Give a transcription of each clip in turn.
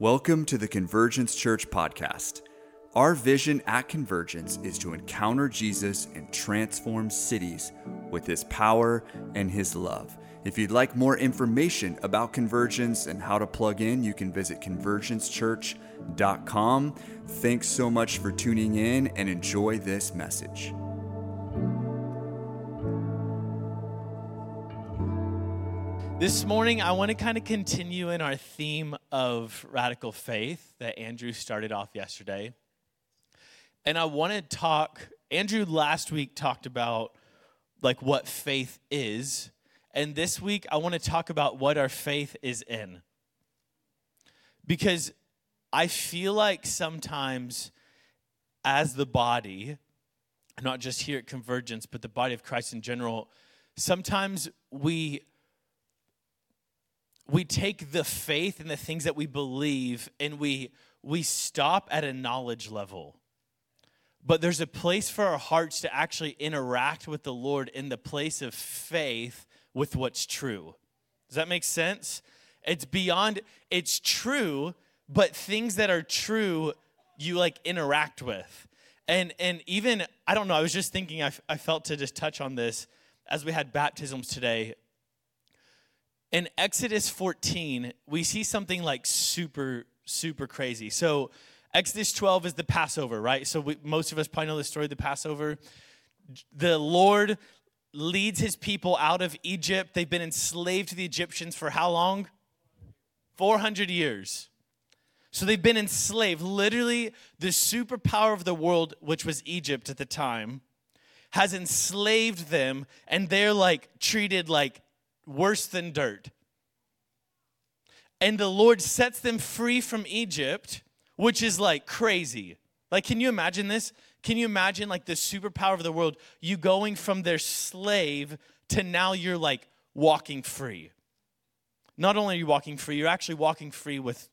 Welcome to the Convergence Church podcast. Our vision at Convergence is to encounter Jesus and transform cities with his power and his love. If you'd like more information about Convergence and how to plug in, you can visit convergencechurch.com. Thanks so much for tuning in and enjoy this message. This morning, I want to kind of continue in our theme of radical faith that Andrew started off yesterday. And I want to talk, Andrew last week talked about like what faith is. And this week, I want to talk about what our faith is in. Because I feel like sometimes as the body, not just here at Convergence, but the body of Christ in general, sometimes we we take the faith and the things that we believe and we we stop at a knowledge level. But there's a place for our hearts to actually interact with the lord in the place of faith with what's true. Does that make sense? It's beyond it's true but things that are true you like interact with. And and even i don't know i was just thinking I, I felt to just touch on this as we had baptisms today in Exodus 14, we see something like super, super crazy. So, Exodus 12 is the Passover, right? So, we, most of us probably know the story of the Passover. The Lord leads his people out of Egypt. They've been enslaved to the Egyptians for how long? 400 years. So they've been enslaved. Literally, the superpower of the world, which was Egypt at the time, has enslaved them, and they're like treated like worse than dirt. And the Lord sets them free from Egypt, which is like crazy. Like, can you imagine this? Can you imagine like the superpower of the world, you going from their slave to now you're like walking free? Not only are you walking free, you're actually walking free with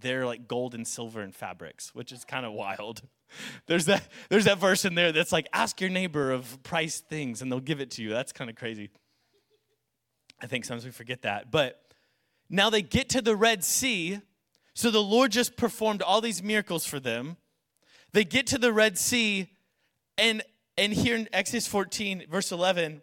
their like gold and silver and fabrics, which is kind of wild. There's that there's that verse in there that's like ask your neighbor of price things and they'll give it to you. That's kind of crazy. I think sometimes we forget that. But now they get to the Red Sea. So the Lord just performed all these miracles for them. They get to the Red Sea, and and here in Exodus 14, verse 11,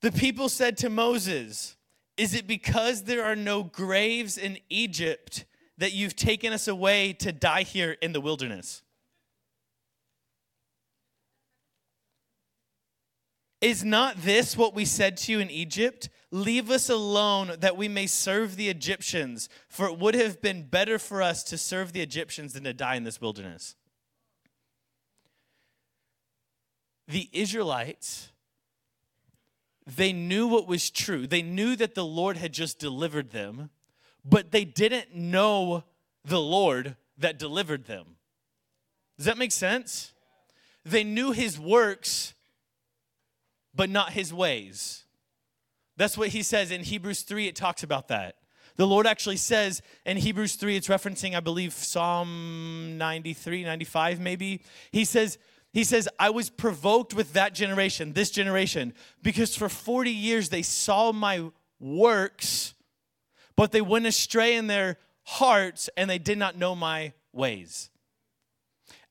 the people said to Moses, Is it because there are no graves in Egypt that you've taken us away to die here in the wilderness? Is not this what we said to you in Egypt? Leave us alone that we may serve the Egyptians, for it would have been better for us to serve the Egyptians than to die in this wilderness. The Israelites, they knew what was true. They knew that the Lord had just delivered them, but they didn't know the Lord that delivered them. Does that make sense? They knew his works but not his ways. That's what he says in Hebrews 3, it talks about that. The Lord actually says in Hebrews 3, it's referencing, I believe, Psalm 93, 95, maybe. He says, he says, I was provoked with that generation, this generation, because for 40 years they saw my works, but they went astray in their hearts and they did not know my ways.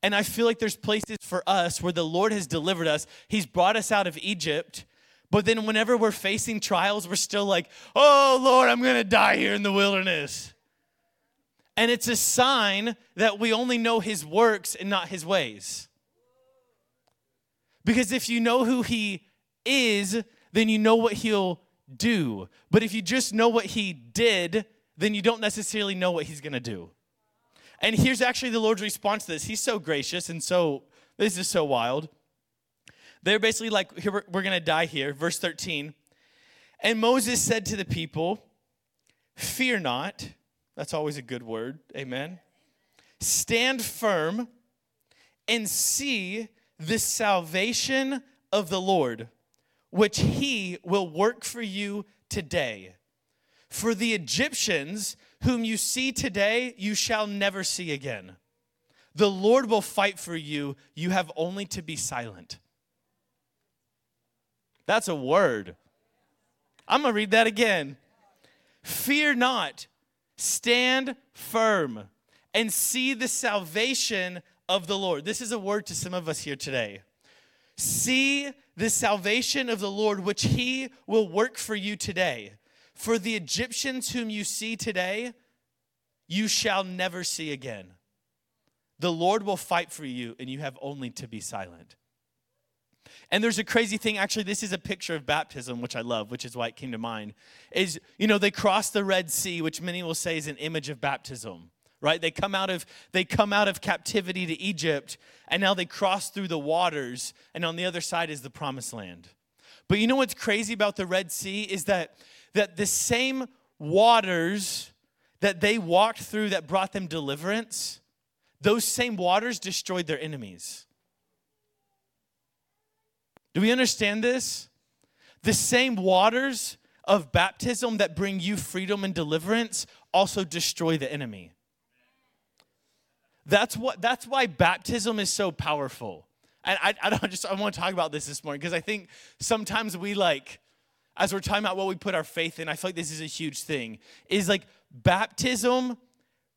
And I feel like there's places for us where the Lord has delivered us. He's brought us out of Egypt. But then whenever we're facing trials, we're still like, oh, Lord, I'm going to die here in the wilderness. And it's a sign that we only know his works and not his ways. Because if you know who he is, then you know what he'll do. But if you just know what he did, then you don't necessarily know what he's going to do. And here's actually the Lord's response to this. He's so gracious and so, this is so wild. They're basically like, here, we're, we're going to die here. Verse 13. And Moses said to the people, Fear not. That's always a good word. Amen. Stand firm and see the salvation of the Lord, which he will work for you today. For the Egyptians whom you see today, you shall never see again. The Lord will fight for you. You have only to be silent. That's a word. I'm going to read that again. Fear not. stand firm and see the salvation of the Lord. This is a word to some of us here today. See the salvation of the Lord, which he will work for you today. For the Egyptians whom you see today, you shall never see again. The Lord will fight for you, and you have only to be silent. And there's a crazy thing, actually, this is a picture of baptism, which I love, which is why it came to mind. Is, you know, they cross the Red Sea, which many will say is an image of baptism right they come out of they come out of captivity to egypt and now they cross through the waters and on the other side is the promised land but you know what's crazy about the red sea is that that the same waters that they walked through that brought them deliverance those same waters destroyed their enemies do we understand this? The same waters of baptism that bring you freedom and deliverance also destroy the enemy. That's what that's why baptism is so powerful. And I, I don't just I want to talk about this this morning because I think sometimes we like as we're talking about what we put our faith in, I feel like this is a huge thing. Is like baptism,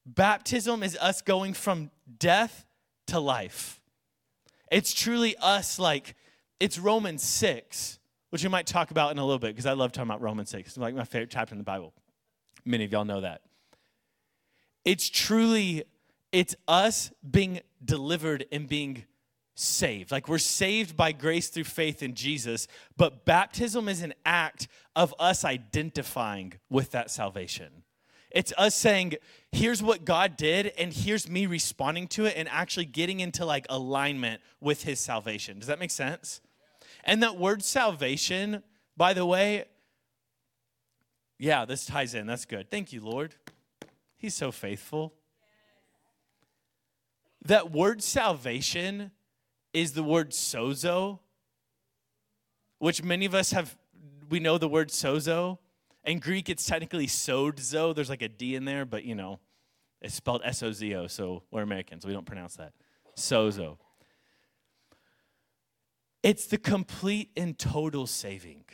baptism is us going from death to life. It's truly us like it's Romans 6, which we might talk about in a little bit because I love talking about Romans 6. It's like my favorite chapter in the Bible. Many of y'all know that. It's truly, it's us being delivered and being saved. Like we're saved by grace through faith in Jesus, but baptism is an act of us identifying with that salvation. It's us saying, here's what God did, and here's me responding to it and actually getting into like alignment with his salvation. Does that make sense? And that word salvation, by the way, yeah, this ties in. That's good. Thank you, Lord. He's so faithful. That word salvation is the word sozo, which many of us have, we know the word sozo. In Greek, it's technically sozo. There's like a D in there, but you know, it's spelled S O Z O, so we're Americans. We don't pronounce that. Sozo. It's the complete and total saving.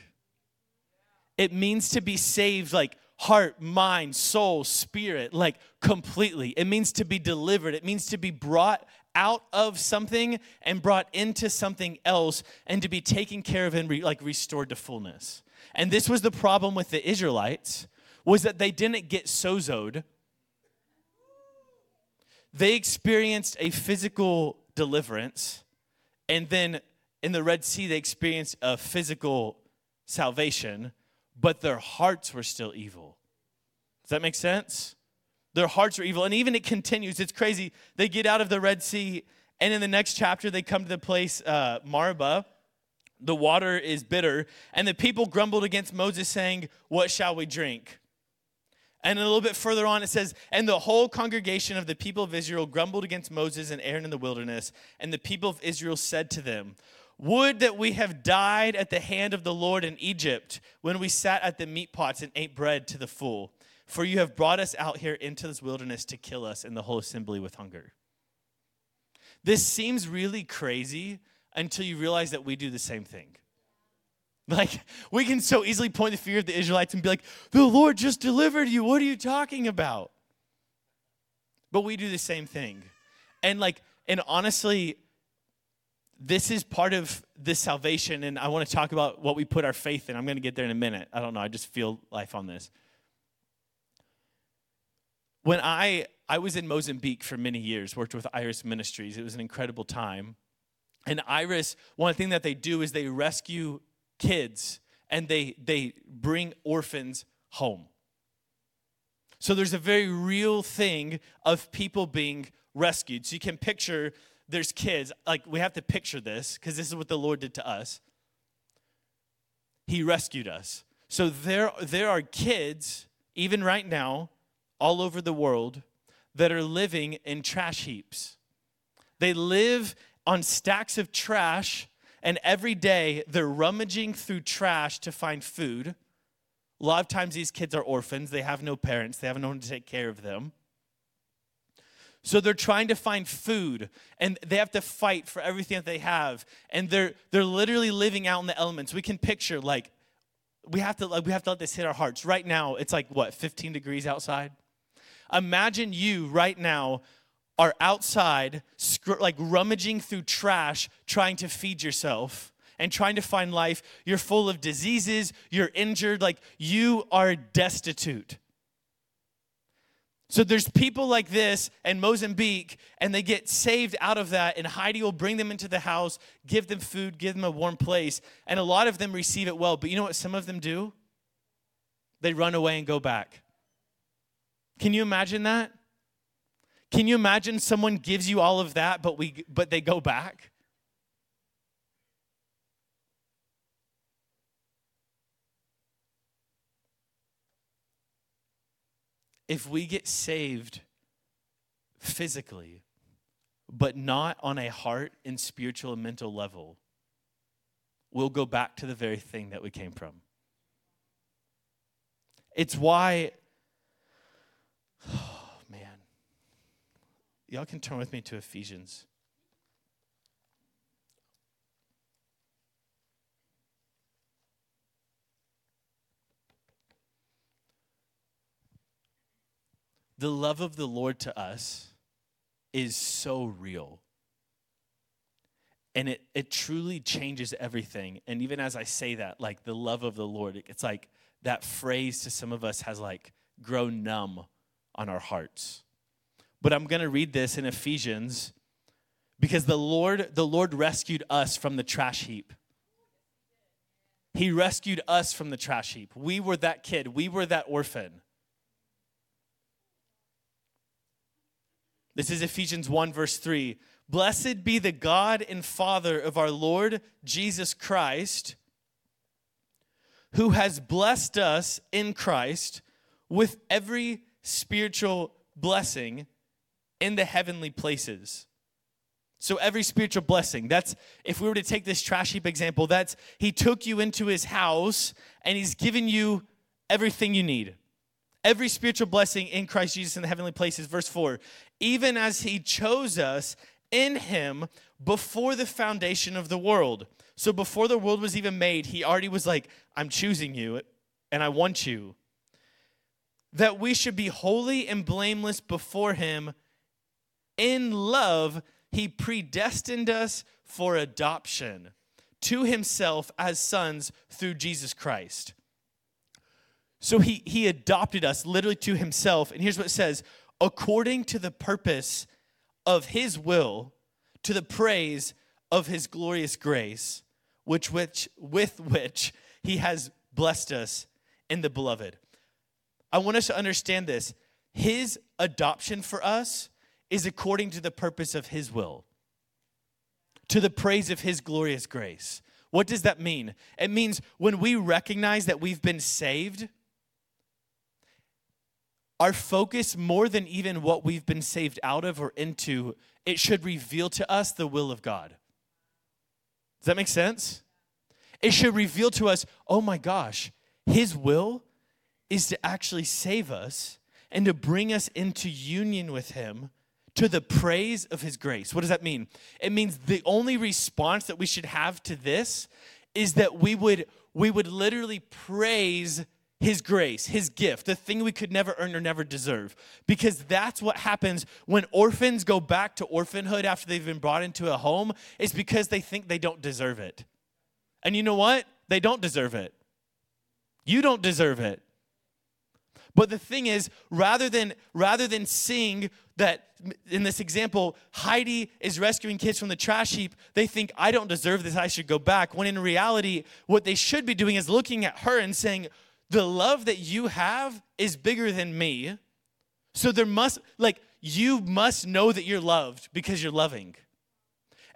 It means to be saved like heart, mind, soul, spirit, like completely. It means to be delivered. It means to be brought out of something and brought into something else and to be taken care of and re, like restored to fullness. And this was the problem with the Israelites was that they didn't get sozoed. They experienced a physical deliverance and then in the Red Sea, they experienced a physical salvation, but their hearts were still evil. Does that make sense? Their hearts were evil. And even it continues. It's crazy. They get out of the Red Sea, and in the next chapter, they come to the place, uh, Meribah. The water is bitter, and the people grumbled against Moses, saying, What shall we drink? And a little bit further on, it says, And the whole congregation of the people of Israel grumbled against Moses and Aaron in the wilderness. And the people of Israel said to them, would that we have died at the hand of the Lord in Egypt when we sat at the meat pots and ate bread to the full. For you have brought us out here into this wilderness to kill us and the whole assembly with hunger. This seems really crazy until you realize that we do the same thing. Like, we can so easily point the fear of the Israelites and be like, the Lord just delivered you. What are you talking about? But we do the same thing. And, like, and honestly, this is part of this salvation, and I want to talk about what we put our faith in. I'm going to get there in a minute. I don't know. I just feel life on this. When I I was in Mozambique for many years, worked with Iris Ministries. It was an incredible time. And Iris, one thing that they do is they rescue kids and they they bring orphans home. So there's a very real thing of people being rescued. So you can picture there's kids, like we have to picture this because this is what the Lord did to us. He rescued us. So there, there are kids, even right now, all over the world, that are living in trash heaps. They live on stacks of trash, and every day they're rummaging through trash to find food. A lot of times these kids are orphans, they have no parents, they have no one to take care of them. So they're trying to find food and they have to fight for everything that they have. And they're they're literally living out in the elements. We can picture like we have to like, we have to let this hit our hearts. Right now it's like what, 15 degrees outside? Imagine you right now are outside, like rummaging through trash, trying to feed yourself and trying to find life. You're full of diseases, you're injured, like you are destitute. So there's people like this in Mozambique, and they get saved out of that, and Heidi will bring them into the house, give them food, give them a warm place, and a lot of them receive it well. But you know what some of them do? They run away and go back. Can you imagine that? Can you imagine someone gives you all of that, but we but they go back? if we get saved physically, but not on a heart and spiritual and mental level, we'll go back to the very thing that we came from. It's why, oh man, y'all can turn with me to Ephesians. the love of the Lord to us is so real. And it, it truly changes everything. And even as I say that, like the love of the Lord, it's like that phrase to some of us has like grown numb on our hearts. But I'm going to read this in Ephesians because the Lord the Lord rescued us from the trash heap. He rescued us from the trash heap. We were that kid, we were that orphan. This is Ephesians 1, verse 3. Blessed be the God and Father of our Lord Jesus Christ, who has blessed us in Christ with every spiritual blessing in the heavenly places. So, every spiritual blessing, that's, if we were to take this trash heap example, that's he took you into his house and he's given you everything you need every spiritual blessing in Christ Jesus in the heavenly places. Verse 4 even as he chose us in him before the foundation of the world. So before the world was even made, he already was like, I'm choosing you and I want you. That we should be holy and blameless before him. In love, he predestined us for adoption to himself as sons through Jesus Christ so he, he adopted us literally to himself. And here's what it says according to the purpose of his will, to the praise of his glorious grace, which, which, with which he has blessed us in the beloved. I want us to understand this. His adoption for us is according to the purpose of his will, to the praise of his glorious grace. What does that mean? It means when we recognize that we've been saved, our focus, more than even what we've been saved out of or into, it should reveal to us the will of God. Does that make sense? It should reveal to us, oh my gosh, His will is to actually save us and to bring us into union with Him to the praise of His grace. What does that mean? It means the only response that we should have to this is that we would we would literally praise his grace, his gift, the thing we could never earn or never deserve. Because that's what happens when orphans go back to orphanhood after they've been brought into a home, is because they think they don't deserve it. And you know what? They don't deserve it. You don't deserve it. But the thing is, rather than rather than seeing that in this example, Heidi is rescuing kids from the trash heap, they think I don't deserve this, I should go back. When in reality, what they should be doing is looking at her and saying, the love that you have is bigger than me. So there must, like, you must know that you're loved because you're loving.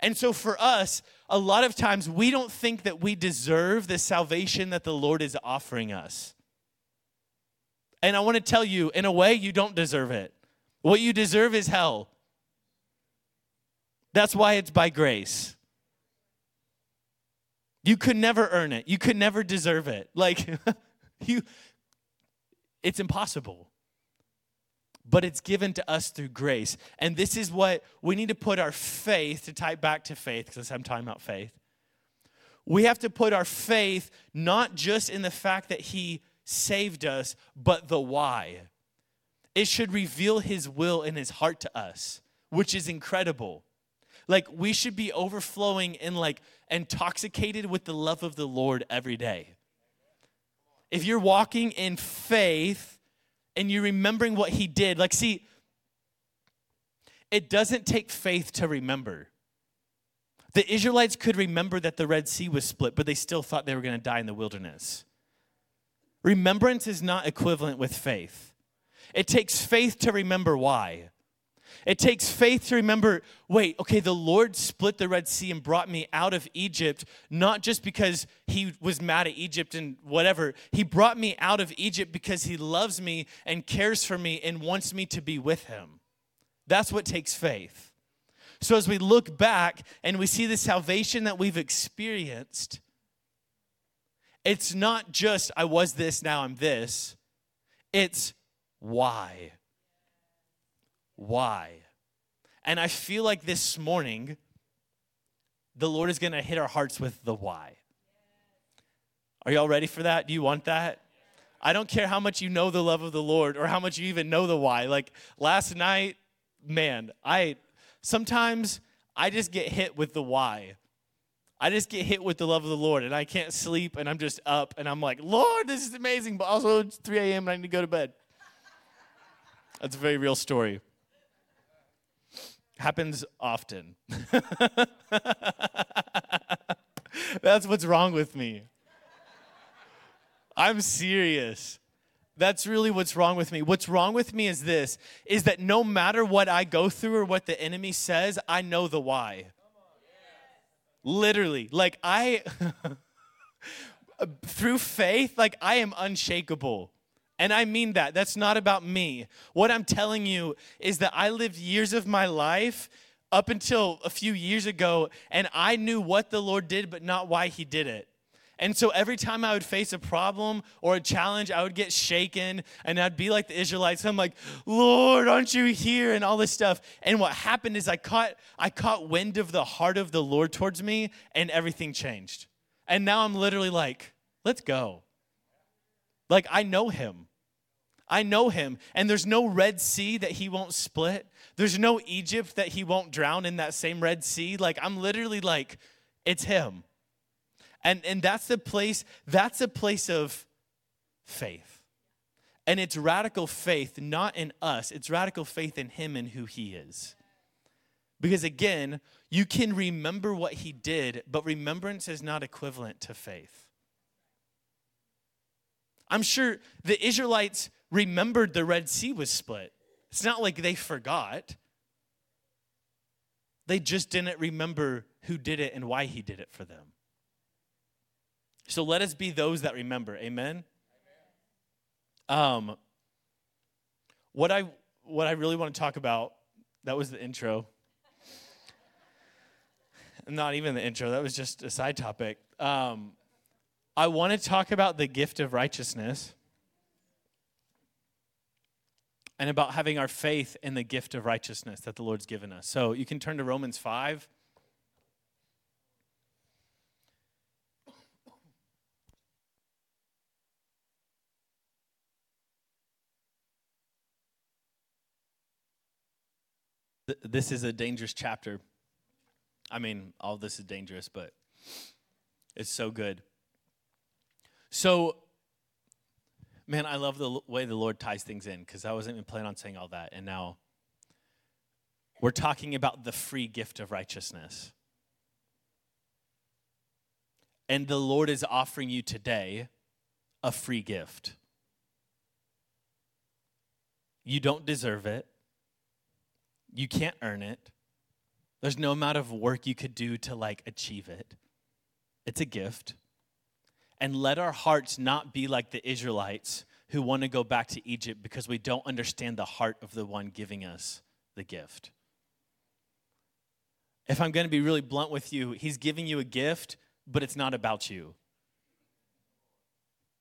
And so for us, a lot of times we don't think that we deserve the salvation that the Lord is offering us. And I want to tell you, in a way, you don't deserve it. What you deserve is hell. That's why it's by grace. You could never earn it. You could never deserve it. Like, You, it's impossible. But it's given to us through grace. And this is what we need to put our faith, to tie back to faith, because I'm talking about faith. We have to put our faith not just in the fact that He saved us, but the why. It should reveal his will and his heart to us, which is incredible. Like we should be overflowing and like intoxicated with the love of the Lord every day. If you're walking in faith and you're remembering what he did, like see, it doesn't take faith to remember. The Israelites could remember that the Red Sea was split, but they still thought they were going to die in the wilderness. Remembrance is not equivalent with faith. It takes faith to remember why. It takes faith to remember wait, okay, the Lord split the Red Sea and brought me out of Egypt, not just because he was mad at Egypt and whatever. He brought me out of Egypt because he loves me and cares for me and wants me to be with him. That's what takes faith. So as we look back and we see the salvation that we've experienced, it's not just I was this, now I'm this. It's why? Why? And I feel like this morning, the Lord is going to hit our hearts with the why. Are y'all ready for that? Do you want that? I don't care how much you know the love of the Lord or how much you even know the why. Like last night, man, I sometimes I just get hit with the why. I just get hit with the love of the Lord and I can't sleep and I'm just up and I'm like, Lord, this is amazing, but also it's 3 a.m. and I need to go to bed. That's a very real story. Happens often. That's what's wrong with me. I'm serious. That's really what's wrong with me. What's wrong with me is this is that no matter what I go through or what the enemy says, I know the why. Literally. Like I through faith, like I am unshakable. And I mean that. That's not about me. What I'm telling you is that I lived years of my life up until a few years ago, and I knew what the Lord did, but not why He did it. And so every time I would face a problem or a challenge, I would get shaken and I'd be like the Israelites. I'm like, Lord, aren't you here? And all this stuff. And what happened is I caught, I caught wind of the heart of the Lord towards me and everything changed. And now I'm literally like, let's go. Like, I know him. I know him. And there's no Red Sea that he won't split. There's no Egypt that he won't drown in that same Red Sea. Like, I'm literally like, it's him. And, and that's the place, that's a place of faith. And it's radical faith, not in us, it's radical faith in him and who he is. Because again, you can remember what he did, but remembrance is not equivalent to faith. I'm sure the Israelites remembered the Red Sea was split. It's not like they forgot. They just didn't remember who did it and why he did it for them. So let us be those that remember. Amen. Um, what I what I really want to talk about that was the intro. Not even the intro. That was just a side topic. Um, I want to talk about the gift of righteousness and about having our faith in the gift of righteousness that the Lord's given us. So you can turn to Romans 5. This is a dangerous chapter. I mean, all this is dangerous, but it's so good. So, man, I love the way the Lord ties things in because I wasn't even planning on saying all that. And now we're talking about the free gift of righteousness. And the Lord is offering you today a free gift. You don't deserve it. You can't earn it. There's no amount of work you could do to like achieve it. It's a gift. And let our hearts not be like the Israelites who want to go back to Egypt because we don't understand the heart of the one giving us the gift. If I'm going to be really blunt with you, he's giving you a gift, but it's not about you.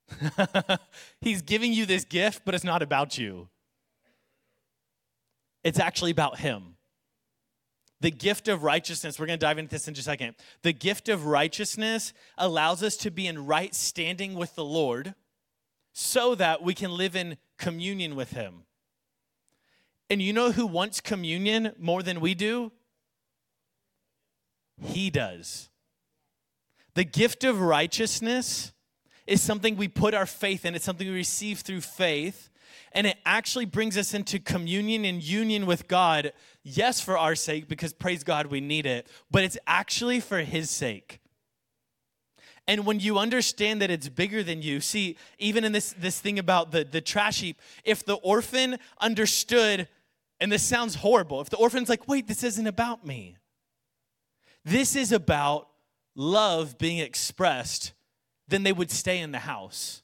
he's giving you this gift, but it's not about you. It's actually about him. The gift of righteousness, we're going to dive into this in just a second. The gift of righteousness allows us to be in right standing with the Lord so that we can live in communion with Him. And you know who wants communion more than we do? He does. The gift of righteousness is something we put our faith in, it's something we receive through faith. And it actually brings us into communion and union with God, yes, for our sake, because praise God, we need it, but it's actually for His sake. And when you understand that it's bigger than you, see, even in this, this thing about the, the trash heap, if the orphan understood, and this sounds horrible, if the orphan's like, wait, this isn't about me, this is about love being expressed, then they would stay in the house.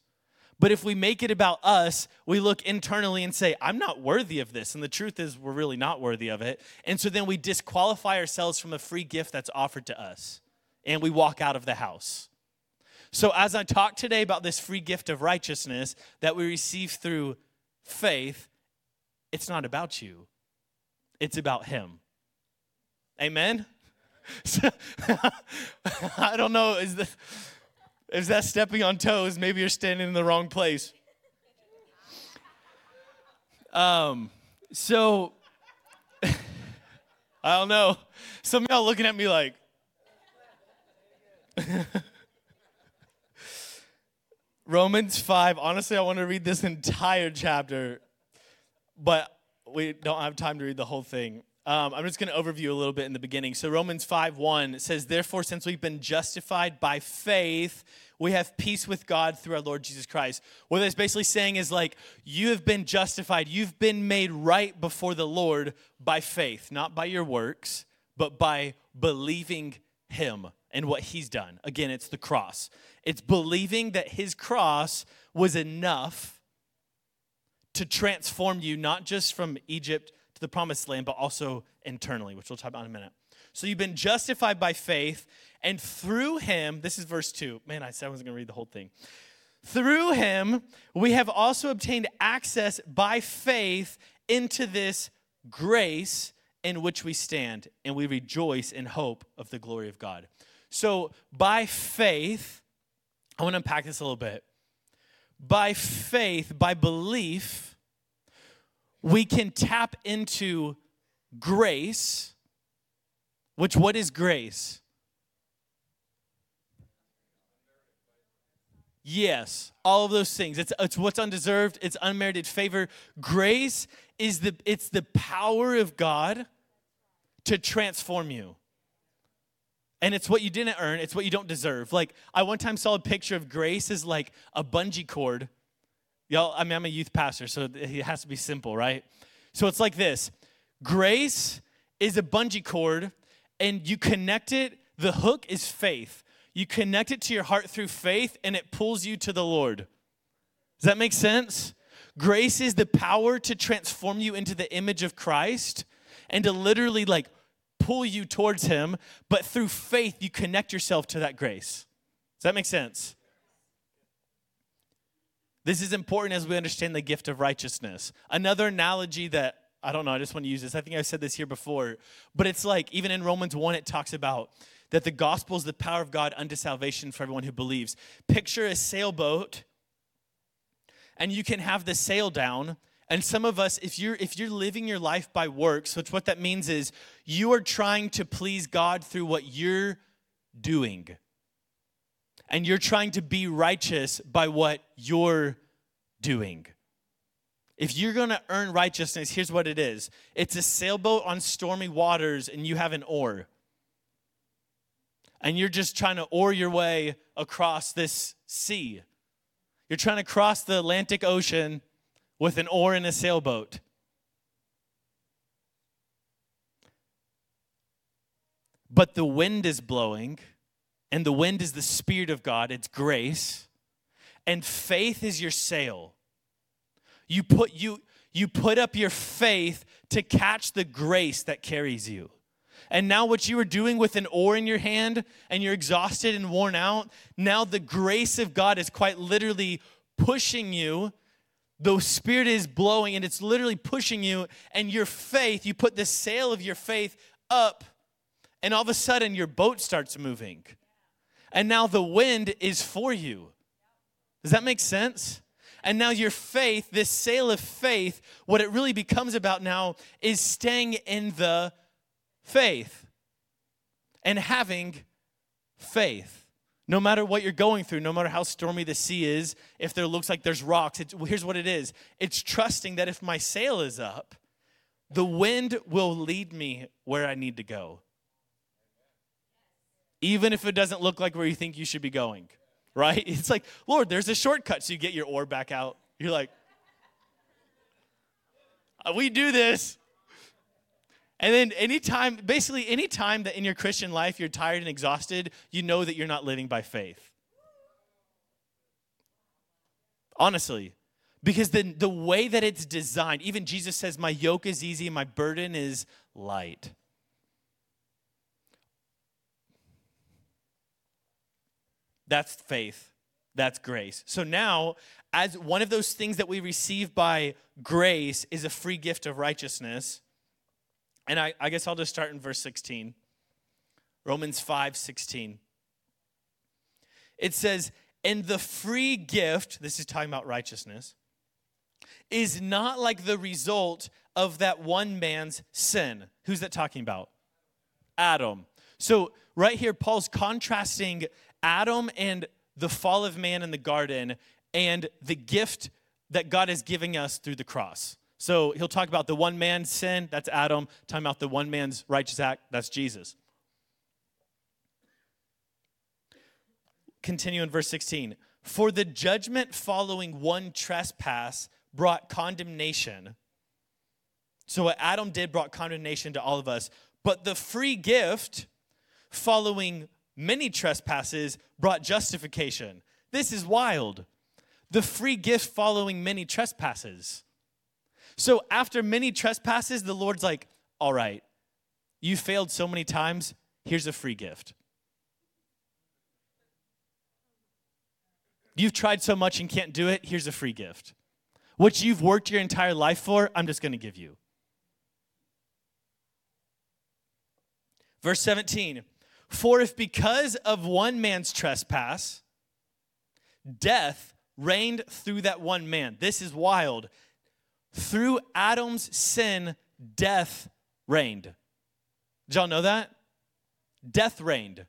But if we make it about us, we look internally and say, I'm not worthy of this. And the truth is, we're really not worthy of it. And so then we disqualify ourselves from a free gift that's offered to us. And we walk out of the house. So, as I talk today about this free gift of righteousness that we receive through faith, it's not about you, it's about Him. Amen? I don't know, is, the, is that stepping on toes? Maybe you're standing in the wrong place. Um, so, I don't know. Some of y'all looking at me like, Romans 5. Honestly, I want to read this entire chapter, but we don't have time to read the whole thing. Um, I'm just going to overview a little bit in the beginning. So, Romans 5 1 says, Therefore, since we've been justified by faith, we have peace with God through our Lord Jesus Christ. What that's basically saying is like, you have been justified, you've been made right before the Lord by faith, not by your works, but by believing Him and what He's done. Again, it's the cross. It's believing that his cross was enough to transform you, not just from Egypt to the promised land, but also internally, which we'll talk about in a minute. So you've been justified by faith, and through him, this is verse 2. Man, I said I wasn't going to read the whole thing. Through him, we have also obtained access by faith into this grace in which we stand, and we rejoice in hope of the glory of God. So, by faith, I want to unpack this a little bit. By faith, by belief, we can tap into grace, which what is grace? Yes, all of those things. It's, it's what's undeserved, it's unmerited favor. Grace is the it's the power of God to transform you. And it's what you didn't earn, it's what you don't deserve. Like, I one time saw a picture of grace as like a bungee cord. Y'all, I mean, I'm a youth pastor, so it has to be simple, right? So it's like this grace is a bungee cord, and you connect it, the hook is faith. You connect it to your heart through faith, and it pulls you to the Lord. Does that make sense? Grace is the power to transform you into the image of Christ and to literally like pull you towards Him, but through faith, you connect yourself to that grace. Does that make sense? This is important as we understand the gift of righteousness. Another analogy that I don't know, I just want to use this. I think I've said this here before, but it's like even in Romans 1, it talks about that the gospel is the power of God unto salvation for everyone who believes. Picture a sailboat, and you can have the sail down, and some of us, if you're if you're living your life by works, which what that means is you are trying to please God through what you're doing. And you're trying to be righteous by what you're doing. If you're to earn righteousness, here's what it is it's a sailboat on stormy waters, and you have an oar. And you're just trying to oar your way across this sea. You're trying to cross the Atlantic Ocean with an oar in a sailboat. But the wind is blowing, and the wind is the Spirit of God, it's grace, and faith is your sail. You put, you, you put up your faith to catch the grace that carries you. And now, what you were doing with an oar in your hand and you're exhausted and worn out, now the grace of God is quite literally pushing you the spirit is blowing and it's literally pushing you and your faith you put the sail of your faith up and all of a sudden your boat starts moving and now the wind is for you does that make sense And now your faith, this sail of faith, what it really becomes about now is staying in the faith and having faith. No matter what you're going through, no matter how stormy the sea is, if there looks like there's rocks, here's what it is it's trusting that if my sail is up, the wind will lead me where I need to go. Even if it doesn't look like where you think you should be going, right? It's like, Lord, there's a shortcut. So you get your oar back out. You're like, uh, we do this. And then anytime, basically anytime that in your Christian life you're tired and exhausted, you know that you're not living by faith. Honestly. Because the, the way that it's designed, even Jesus says, My yoke is easy, my burden is light. That's faith. That's grace. So now, as one of those things that we receive by grace is a free gift of righteousness, and I, I guess I'll just start in verse 16. Romans 5 16. It says, And the free gift, this is talking about righteousness, is not like the result of that one man's sin. Who's that talking about? Adam. So, right here, Paul's contrasting Adam and the fall of man in the garden and the gift that God is giving us through the cross. So he'll talk about the one man's sin, that's Adam, talking about the one man's righteous act, that's Jesus. Continue in verse 16. For the judgment following one trespass brought condemnation. So what Adam did brought condemnation to all of us, but the free gift following many trespasses brought justification. This is wild. The free gift following many trespasses. So after many trespasses, the Lord's like, all right, you failed so many times, here's a free gift. You've tried so much and can't do it, here's a free gift. What you've worked your entire life for, I'm just going to give you. Verse 17 For if because of one man's trespass, death reigned through that one man, this is wild through Adam's sin, death reigned. Did y'all know that? Death reigned.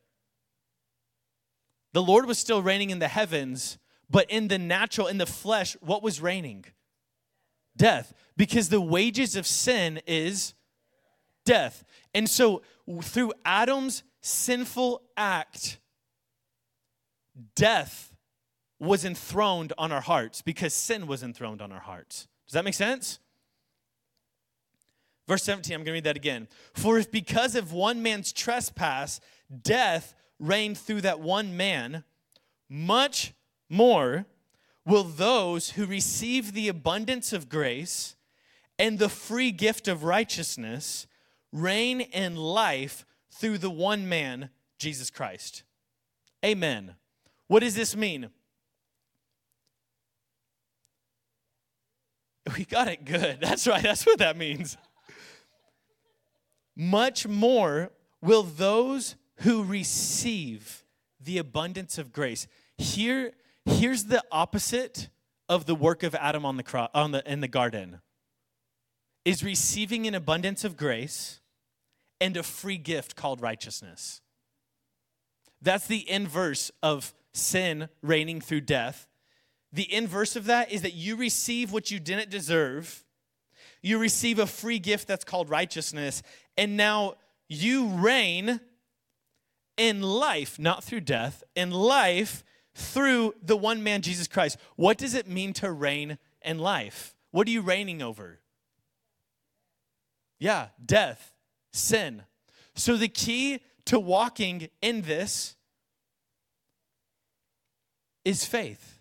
The Lord was still reigning in the heavens, but in the natural, in the flesh, what was reigning? Death. Because the wages of sin is death. And so, through Adam's sinful act, death was enthroned on our hearts because sin was enthroned on our hearts. Does that make sense? Verse 17, I'm going to read that again. For if because of one man's trespass, death reigned through that one man, much more will those who receive the abundance of grace and the free gift of righteousness reign in life through the one man, Jesus Christ. Amen. What does this mean? We got it good. That's right. That's what that means. Much more will those who receive the abundance of grace. Here, here's the opposite of the work of Adam on the, cross on the in the garden. Is receiving an abundance of grace and a free gift called righteousness. That's the inverse of sin reigning through death the inverse of that is that you receive what you didn't deserve. You receive a free gift that's called righteousness. And now you reign in life, not through death, in life through the one man, Jesus Christ. What does it mean to reign in life? What are you reigning over? Yeah, death, sin. So the key to walking in this is faith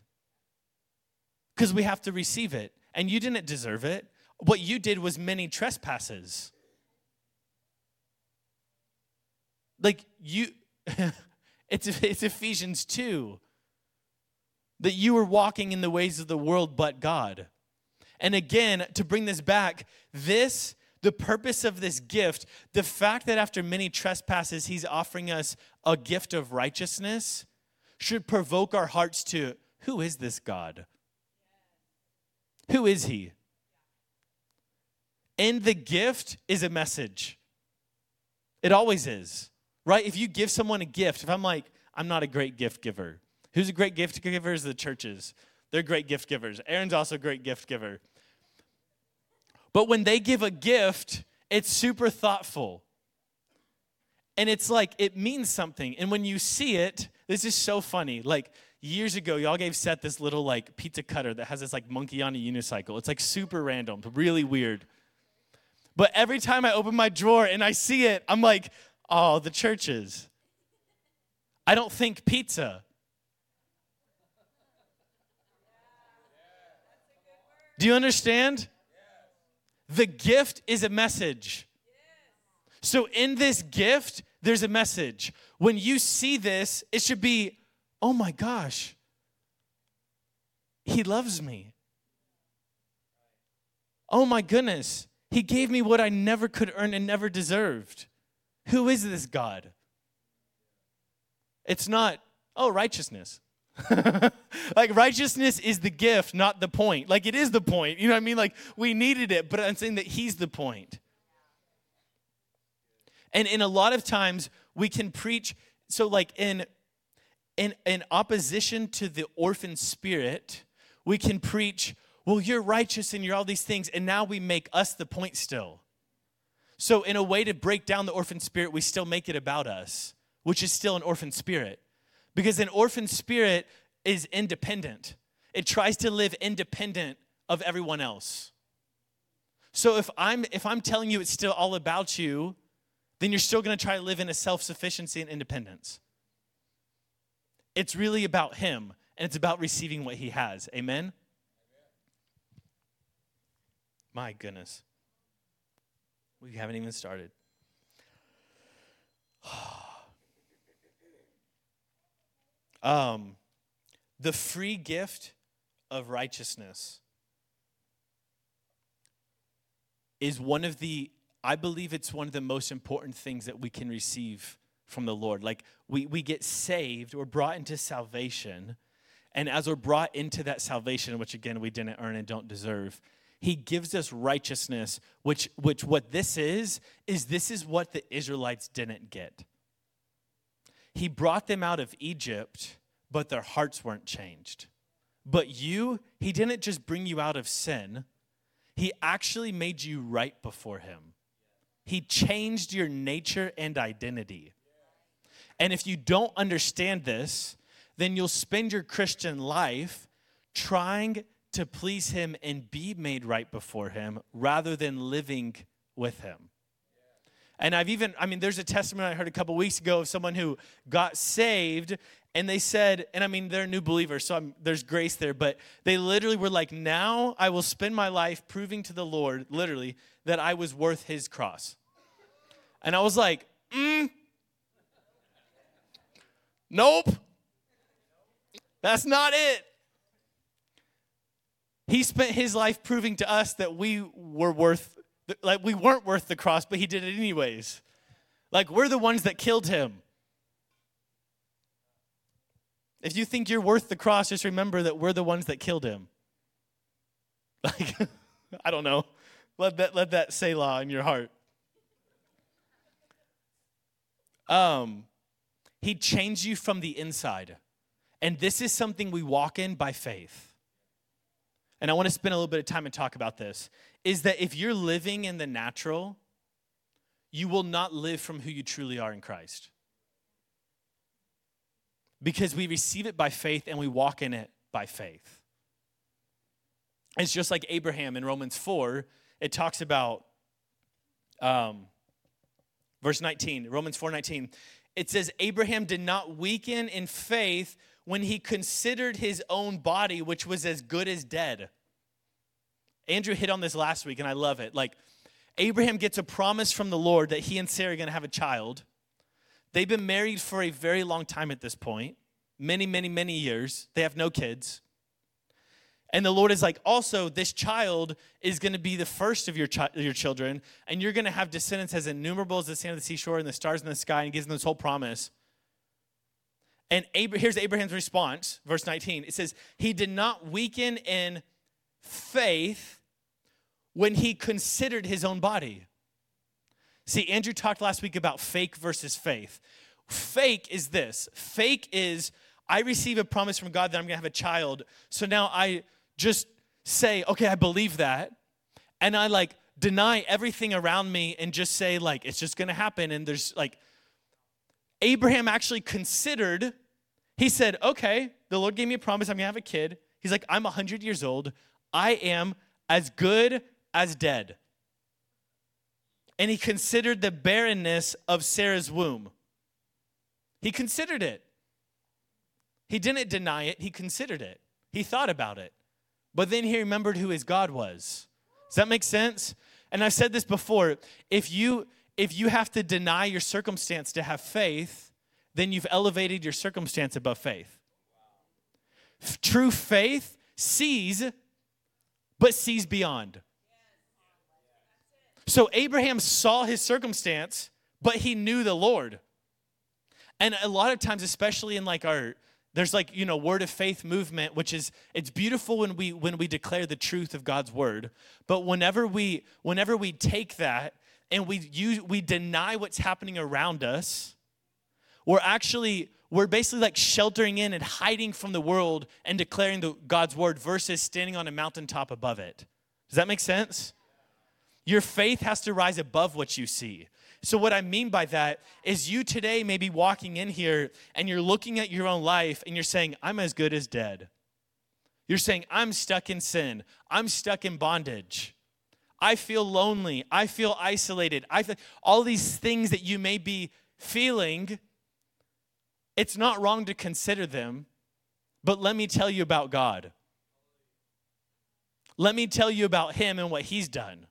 because we have to receive it. And you didn't deserve it. What you did was many trespasses. Like you, it's, it's Ephesians 2 that you were walking in the ways of the world but God. And again, to bring this back, this, the purpose of this gift, the fact that after many trespasses, He's offering us a gift of righteousness, should provoke our hearts to who is this God? Who is he? And the gift is a message. It always is, right? If you give someone a gift, if I'm like, I'm not a great gift giver, who's a great gift giver is the churches. They're great gift givers. Aaron's also a great gift giver. But when they give a gift, it's super thoughtful. And it's like, it means something. And when you see it, this is so funny. Like, years ago, y'all gave Seth this little like pizza cutter that has this like monkey on a unicycle. It's like super random, really weird. But every time I open my drawer and I see it, I'm like, oh, the churches. I don't think pizza. Do you understand? The gift is a message. So, in this gift, there's a message. When you see this, it should be, oh my gosh, he loves me. Oh my goodness, he gave me what I never could earn and never deserved. Who is this God? It's not, oh, righteousness. like righteousness is the gift, not the point. Like it is the point. You know what I mean? Like we needed it, but I'm saying that he's the point. And in a lot of times we can preach so like in in in opposition to the orphan spirit, we can preach, well, you're righteous and you're all these things, and now we make us the point still. So in a way to break down the orphan spirit, we still make it about us, which is still an orphan spirit. Because an orphan spirit is independent, it tries to live independent of everyone else. So if I'm if I'm telling you it's still all about you, then you're still going to try to live in a self-sufficiency and independence. It's really about him and it's about receiving what he has. Amen. My goodness. We haven't even started. Oh. Um, the free gift of righteousness is one of the, I believe it's one of the most important things that we can receive from the Lord. Like we, we get saved, we're brought into salvation. And as we're brought into that salvation, which again we didn't earn and don't deserve, he gives us righteousness, which, which what this is, is this is what the Israelites didn't get. He brought them out of Egypt, but their hearts weren't changed. But you, He didn't just bring you out of sin, He actually made you right before Him. He changed your nature and identity. And if you don't understand this, then you'll spend your Christian life trying to please Him and be made right before Him rather than living with Him. And I've even, I mean, there's a testimony I heard a couple weeks ago of someone who got saved and they said, and I mean, they're new believers, so I'm, there's grace there, but they literally were like, now I will spend my life proving to the Lord, literally, that I was worth his cross. And I was like, mm, nope, that's not it. He spent his life proving to us that we were worth like we weren't worth the cross, but he did it anyways. Like we're the ones that killed him. If you think you're worth the cross, just remember that we're the ones that killed him. Like, I don't know. Let that let that Selah in your heart. Um, he changed you from the inside. And this is something we walk in by faith. And I want to spend a little bit of time and talk about this is that if you're living in the natural, you will not live from who you truly are in Christ. Because we receive it by faith and we walk in it by faith. It's just like Abraham in Romans 4, it talks about um, verse 19, Romans 4 19. It says, Abraham did not weaken in faith when he considered his own body, which was as good as dead Andrew hit on this last week, and I love it. Like, Abraham gets a promise from the Lord that he and Sarah are going to have a child. They've been married for a very long time at this point many, many, many years. They have no kids. And the Lord is like, also, this child is going to be the first of your, chi- your children, and you're going to have descendants as innumerable as the sand of the seashore and the stars in the sky, and gives them this whole promise. And Ab- here's Abraham's response, verse 19. It says, He did not weaken in faith when he considered his own body. See, Andrew talked last week about fake versus faith. Fake is this fake is, I receive a promise from God that I'm gonna have a child. So now I just say, okay, I believe that. And I like deny everything around me and just say, like, it's just gonna happen. And there's like, Abraham actually considered, he said, okay, the Lord gave me a promise, I'm gonna have a kid. He's like, I'm 100 years old. I am as good as dead. And he considered the barrenness of Sarah's womb. He considered it. He didn't deny it, he considered it. He thought about it. But then he remembered who his God was. Does that make sense? And I've said this before, if you if you have to deny your circumstance to have faith, then you've elevated your circumstance above faith. True faith sees but sees beyond. So Abraham saw his circumstance, but he knew the Lord. And a lot of times, especially in like our there's like you know word of faith movement which is it's beautiful when we when we declare the truth of god's word. But whenever we whenever we take that and we use we deny what's happening around us we're actually we're basically like sheltering in and hiding from the world and declaring the, god's word versus standing on a mountaintop above it. Does that make sense your faith has to rise above what you see so, what I mean by that is you today may be walking in here and you're looking at your own life and you're saying, I'm as good as dead. You're saying, I'm stuck in sin, I'm stuck in bondage. I feel lonely. I feel isolated. I feel all these things that you may be feeling. It's not wrong to consider them, but let me tell you about God. Let me tell you about Him and what He's done.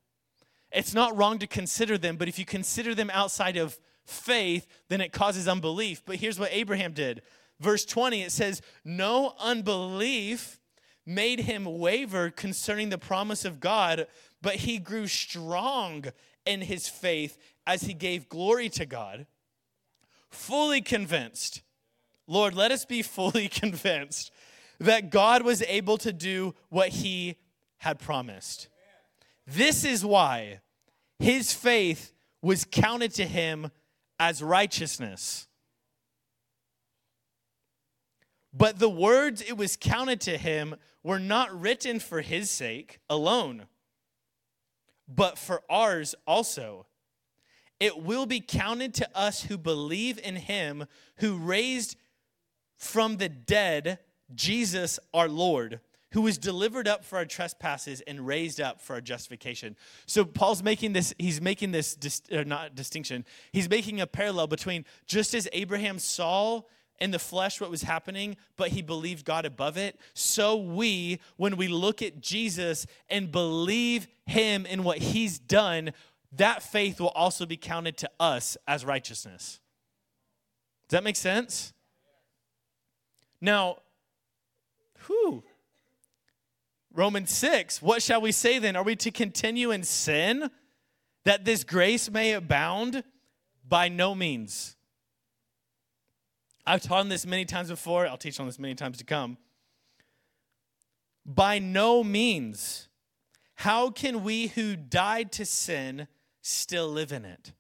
It's not wrong to consider them, but if you consider them outside of faith, then it causes unbelief. But here's what Abraham did. Verse 20, it says, No unbelief made him waver concerning the promise of God, but he grew strong in his faith as he gave glory to God, fully convinced. Lord, let us be fully convinced that God was able to do what he had promised. This is why his faith was counted to him as righteousness. But the words it was counted to him were not written for his sake alone, but for ours also. It will be counted to us who believe in him who raised from the dead Jesus our Lord who was delivered up for our trespasses and raised up for our justification. So Paul's making this, he's making this, dis, uh, not distinction, he's making a parallel between just as Abraham saw in the flesh what was happening, but he believed God above it, so we, when we look at Jesus and believe him in what he's done, that faith will also be counted to us as righteousness. Does that make sense? Now, whew, Romans 6, what shall we say then? Are we to continue in sin that this grace may abound? By no means. I've taught on this many times before. I'll teach on this many times to come. By no means. How can we who died to sin still live in it?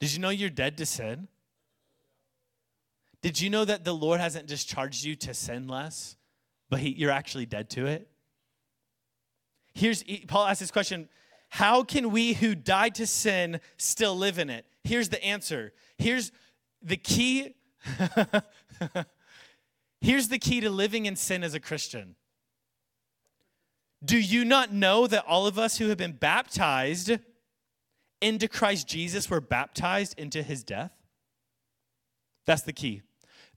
Did you know you're dead to sin? Did you know that the Lord hasn't discharged you to sin less? But he, you're actually dead to it? Here's Paul asks this question How can we who died to sin still live in it? Here's the answer. Here's the key. Here's the key to living in sin as a Christian. Do you not know that all of us who have been baptized into Christ Jesus were baptized into his death? That's the key.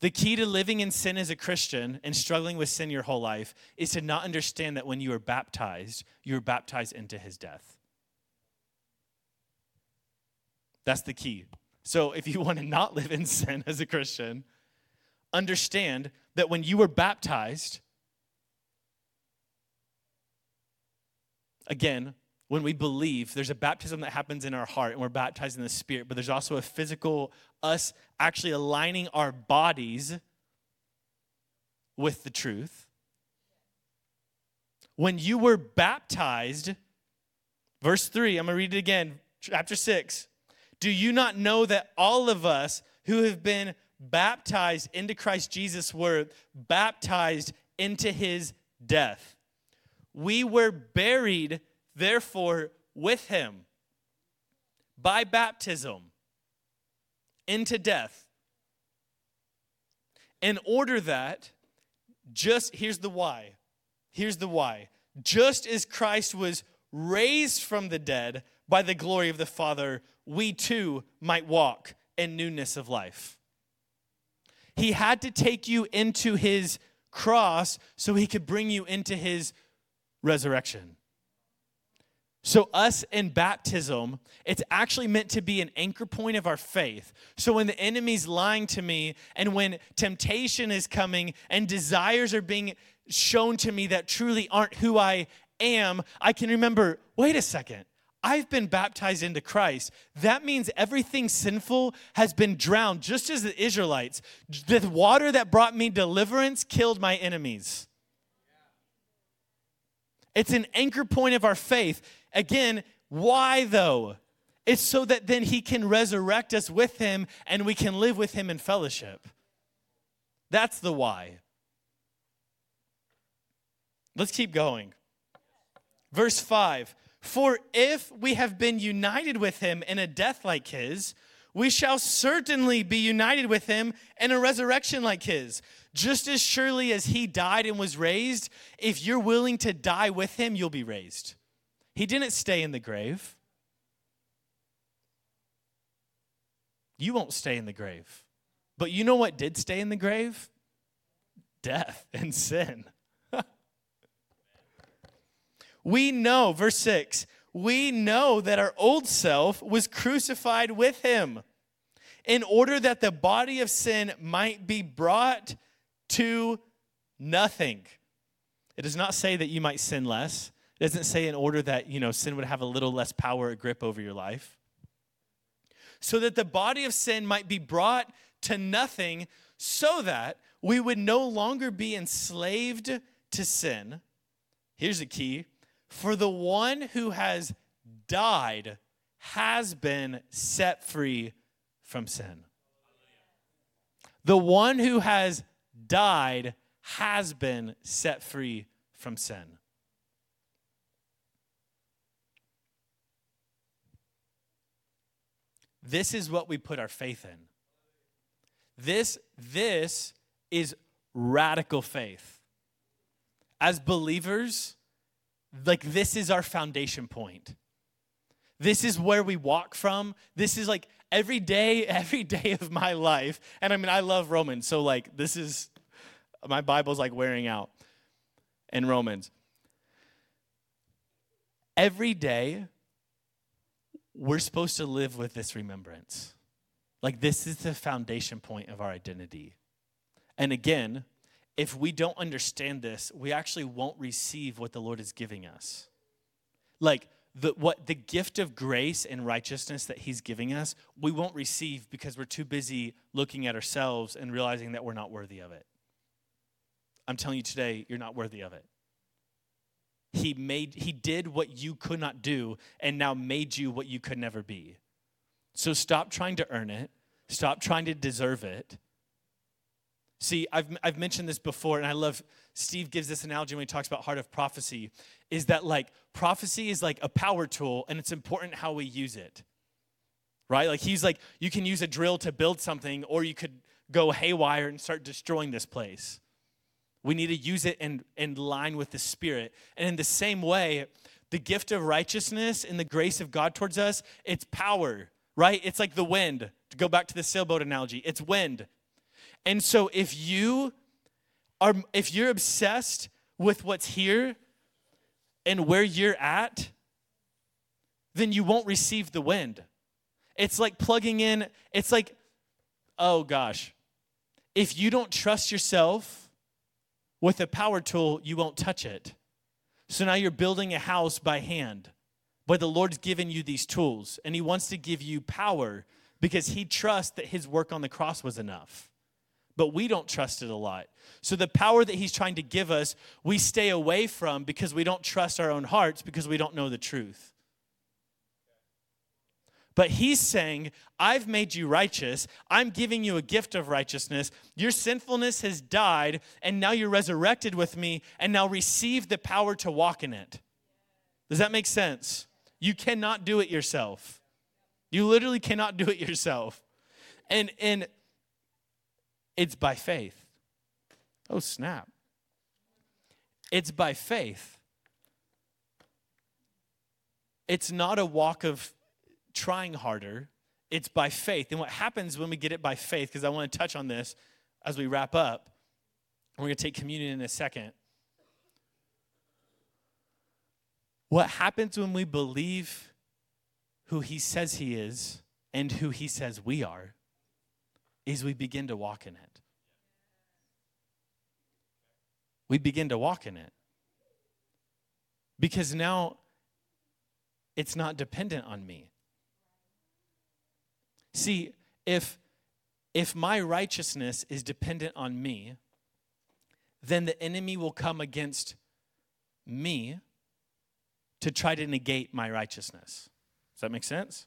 The key to living in sin as a Christian and struggling with sin your whole life is to not understand that when you are baptized, you are baptized into his death. That's the key. So if you want to not live in sin as a Christian, understand that when you were baptized, again, when we believe, there's a baptism that happens in our heart and we're baptized in the Spirit, but there's also a physical, us actually aligning our bodies with the truth. when you were baptized, verse 3, I'm going to read it again, chapter 6. Do you not know that all of us who have been baptized into Christ Jesus were baptized into his death? We were buried, therefore, with him by baptism into death, in order that just, here's the why. Here's the why. Just as Christ was raised from the dead by the glory of the Father, we too might walk in newness of life. He had to take you into his cross so he could bring you into his resurrection. So, us in baptism, it's actually meant to be an anchor point of our faith. So, when the enemy's lying to me, and when temptation is coming, and desires are being shown to me that truly aren't who I am, I can remember wait a second, I've been baptized into Christ. That means everything sinful has been drowned, just as the Israelites. The water that brought me deliverance killed my enemies. It's an anchor point of our faith. Again, why though? It's so that then he can resurrect us with him and we can live with him in fellowship. That's the why. Let's keep going. Verse 5 For if we have been united with him in a death like his, we shall certainly be united with him in a resurrection like his. Just as surely as he died and was raised, if you're willing to die with him, you'll be raised. He didn't stay in the grave. You won't stay in the grave. But you know what did stay in the grave? Death and sin. we know, verse 6, we know that our old self was crucified with him in order that the body of sin might be brought to nothing. It does not say that you might sin less. It doesn't say in order that, you know, sin would have a little less power or grip over your life. So that the body of sin might be brought to nothing, so that we would no longer be enslaved to sin. Here's the key for the one who has died has been set free from sin. The one who has died has been set free from sin. This is what we put our faith in. This, this is radical faith. As believers, like this is our foundation point. This is where we walk from. This is like every day, every day of my life. And I mean, I love Romans, so like this is my Bible's like wearing out in Romans. Every day, we're supposed to live with this remembrance. Like, this is the foundation point of our identity. And again, if we don't understand this, we actually won't receive what the Lord is giving us. Like, the, what the gift of grace and righteousness that he's giving us, we won't receive because we're too busy looking at ourselves and realizing that we're not worthy of it. I'm telling you today, you're not worthy of it. He made he did what you could not do and now made you what you could never be. So stop trying to earn it. Stop trying to deserve it. See, I've, I've mentioned this before, and I love Steve gives this analogy when he talks about heart of prophecy is that like prophecy is like a power tool, and it's important how we use it. Right? Like he's like, you can use a drill to build something, or you could go haywire and start destroying this place. We need to use it in, in line with the Spirit. And in the same way, the gift of righteousness and the grace of God towards us, it's power, right? It's like the wind. To go back to the sailboat analogy, it's wind. And so if you are if you're obsessed with what's here and where you're at, then you won't receive the wind. It's like plugging in, it's like, oh gosh, if you don't trust yourself, with a power tool, you won't touch it. So now you're building a house by hand. But the Lord's given you these tools, and He wants to give you power because He trusts that His work on the cross was enough. But we don't trust it a lot. So the power that he's trying to give us, we stay away from because we don't trust our own hearts because we don't know the truth. But he's saying, I've made you righteous. I'm giving you a gift of righteousness. Your sinfulness has died, and now you're resurrected with me, and now receive the power to walk in it. Does that make sense? You cannot do it yourself. You literally cannot do it yourself. And, and it's by faith. Oh, snap. It's by faith. It's not a walk of trying harder, it's by faith. And what happens when we get it by faith, because I want to touch on this as we wrap up, we're going to take communion in a second. What happens when we believe who he says he is and who he says we are is we begin to walk in it. We begin to walk in it. Because now it's not dependent on me. See, if if my righteousness is dependent on me, then the enemy will come against me to try to negate my righteousness. Does that make sense?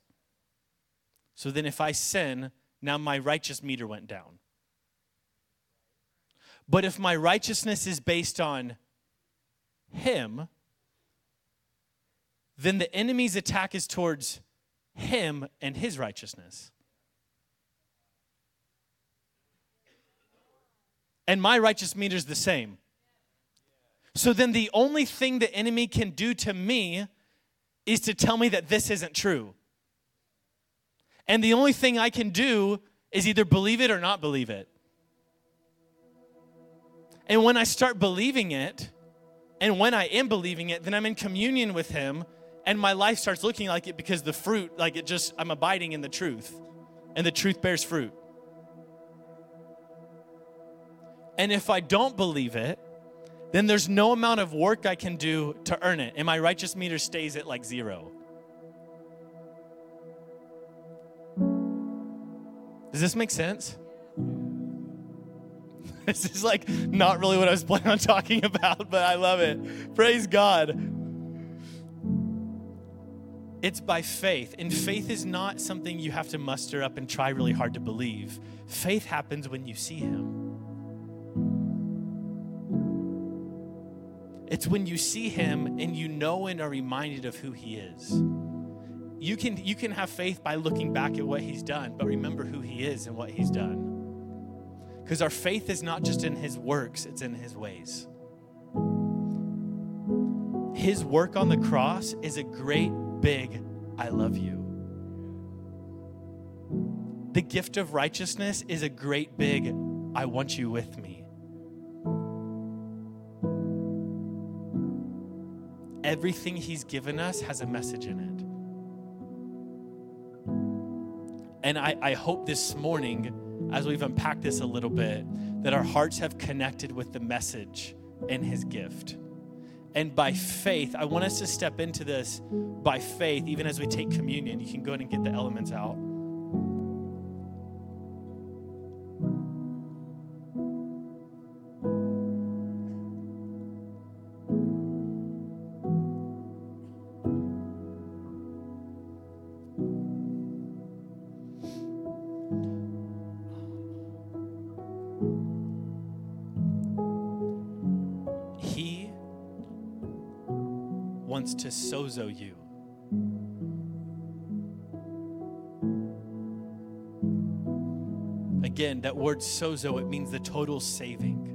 So then, if I sin, now my righteous meter went down. But if my righteousness is based on Him, then the enemy's attack is towards Him and His righteousness. And my righteous meter is the same. So then the only thing the enemy can do to me is to tell me that this isn't true. And the only thing I can do is either believe it or not believe it. And when I start believing it, and when I am believing it, then I'm in communion with Him, and my life starts looking like it because the fruit, like it just, I'm abiding in the truth, and the truth bears fruit. And if I don't believe it, then there's no amount of work I can do to earn it, and my righteous meter stays at like zero. Does this make sense? This is like not really what I was planning on talking about, but I love it. Praise God. It's by faith, and faith is not something you have to muster up and try really hard to believe. Faith happens when you see Him. It's when you see him and you know and are reminded of who he is. You can, you can have faith by looking back at what he's done, but remember who he is and what he's done. Because our faith is not just in his works, it's in his ways. His work on the cross is a great big I love you. The gift of righteousness is a great big I want you with me. everything He's given us has a message in it. And I, I hope this morning, as we've unpacked this a little bit, that our hearts have connected with the message and His gift. And by faith, I want us to step into this by faith, even as we take communion. You can go and get the elements out. Wants to sozo you. Again, that word sozo, it means the total saving.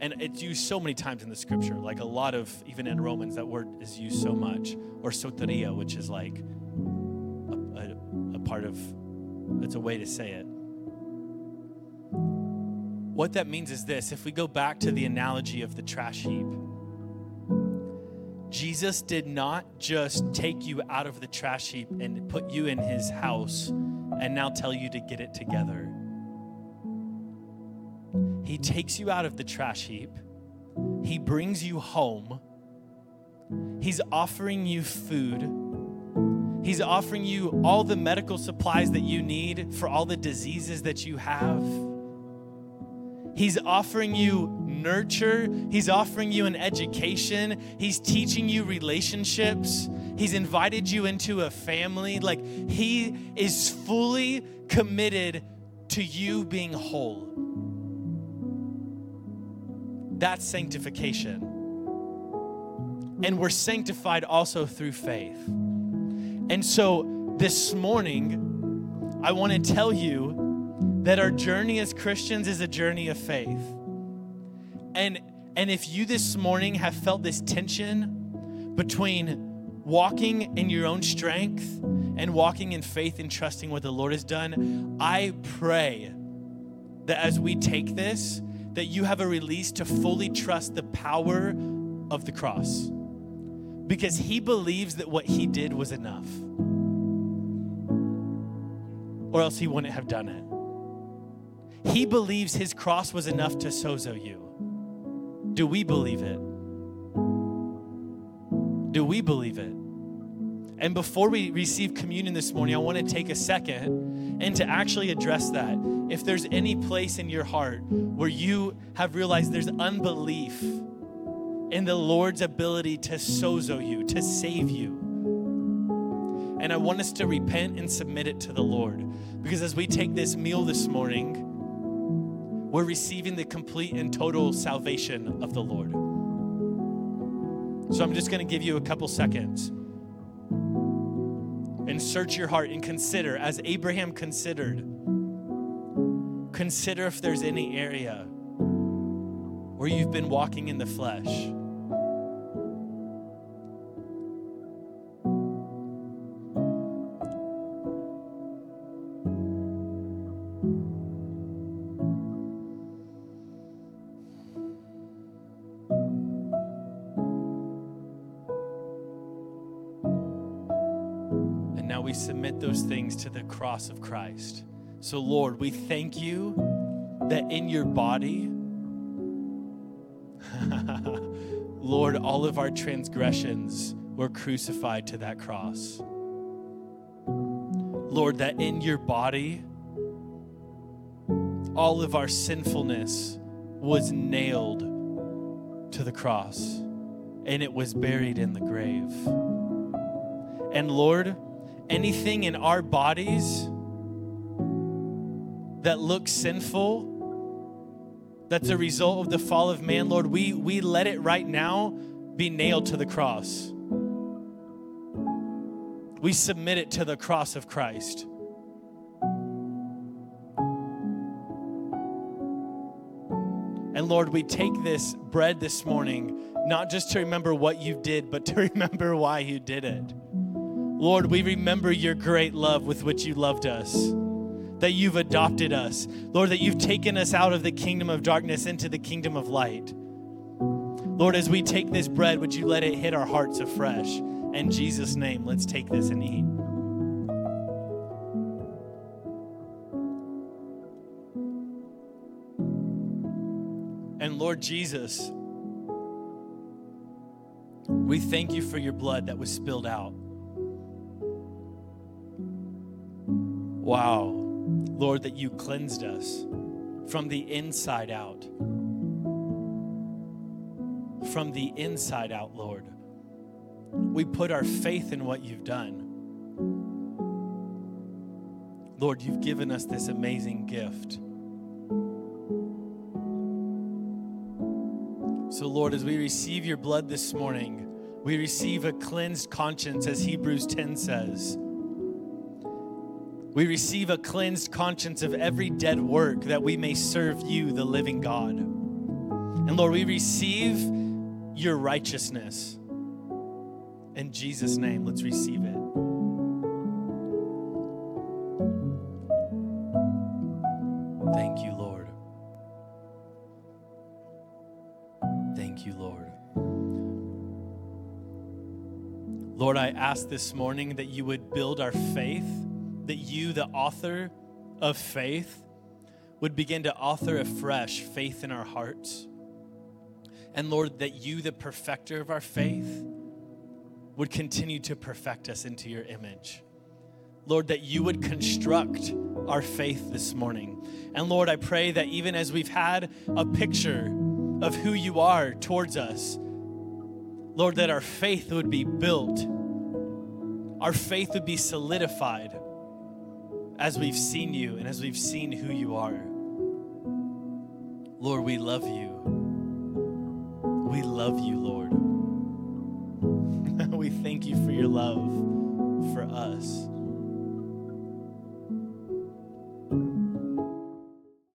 And it's used so many times in the scripture. Like a lot of, even in Romans, that word is used so much. Or soteria, which is like a, a, a part of, it's a way to say it. What that means is this if we go back to the analogy of the trash heap, Jesus did not just take you out of the trash heap and put you in his house and now tell you to get it together. He takes you out of the trash heap, he brings you home, he's offering you food. He's offering you all the medical supplies that you need for all the diseases that you have. He's offering you nurture, He's offering you an education, He's teaching you relationships, He's invited you into a family. Like, He is fully committed to you being whole. That's sanctification. And we're sanctified also through faith. And so this morning, I want to tell you that our journey as Christians is a journey of faith. And, and if you this morning have felt this tension between walking in your own strength and walking in faith and trusting what the Lord has done, I pray that as we take this, that you have a release to fully trust the power of the cross. Because he believes that what he did was enough. Or else he wouldn't have done it. He believes his cross was enough to sozo you. Do we believe it? Do we believe it? And before we receive communion this morning, I want to take a second and to actually address that. If there's any place in your heart where you have realized there's unbelief in the Lord's ability to sozo you, to save you. And I want us to repent and submit it to the Lord. Because as we take this meal this morning, we're receiving the complete and total salvation of the Lord. So I'm just going to give you a couple seconds and search your heart and consider, as Abraham considered, consider if there's any area where you've been walking in the flesh. Those things to the cross of Christ. So, Lord, we thank you that in your body, Lord, all of our transgressions were crucified to that cross. Lord, that in your body, all of our sinfulness was nailed to the cross and it was buried in the grave. And Lord, anything in our bodies that looks sinful, that's a result of the fall of man, Lord, we, we let it right now be nailed to the cross. We submit it to the cross of Christ. And Lord, we take this bread this morning, not just to remember what you did, but to remember why you did it. Lord, we remember your great love with which you loved us, that you've adopted us. Lord, that you've taken us out of the kingdom of darkness into the kingdom of light. Lord, as we take this bread, would you let it hit our hearts afresh? In Jesus' name, let's take this and eat. And Lord Jesus, we thank you for your blood that was spilled out. Wow, Lord, that you cleansed us from the inside out. From the inside out, Lord. We put our faith in what you've done. Lord, you've given us this amazing gift. So, Lord, as we receive your blood this morning, we receive a cleansed conscience, as Hebrews 10 says. We receive a cleansed conscience of every dead work that we may serve you, the living God. And Lord, we receive your righteousness. In Jesus' name, let's receive it. Thank you, Lord. Thank you, Lord. Lord, I ask this morning that you would build our faith that you, the author of faith, would begin to author afresh faith in our hearts. And Lord, that you, the perfecter of our faith, would continue to perfect us into your image. Lord, that you would construct our faith this morning. And Lord, I pray that even as we've had a picture of who you are towards us, Lord, that our faith would be built, our faith would be solidified as we've seen you and as we've seen who you are. Lord, we love you. We love you, Lord. we thank you for your love for us.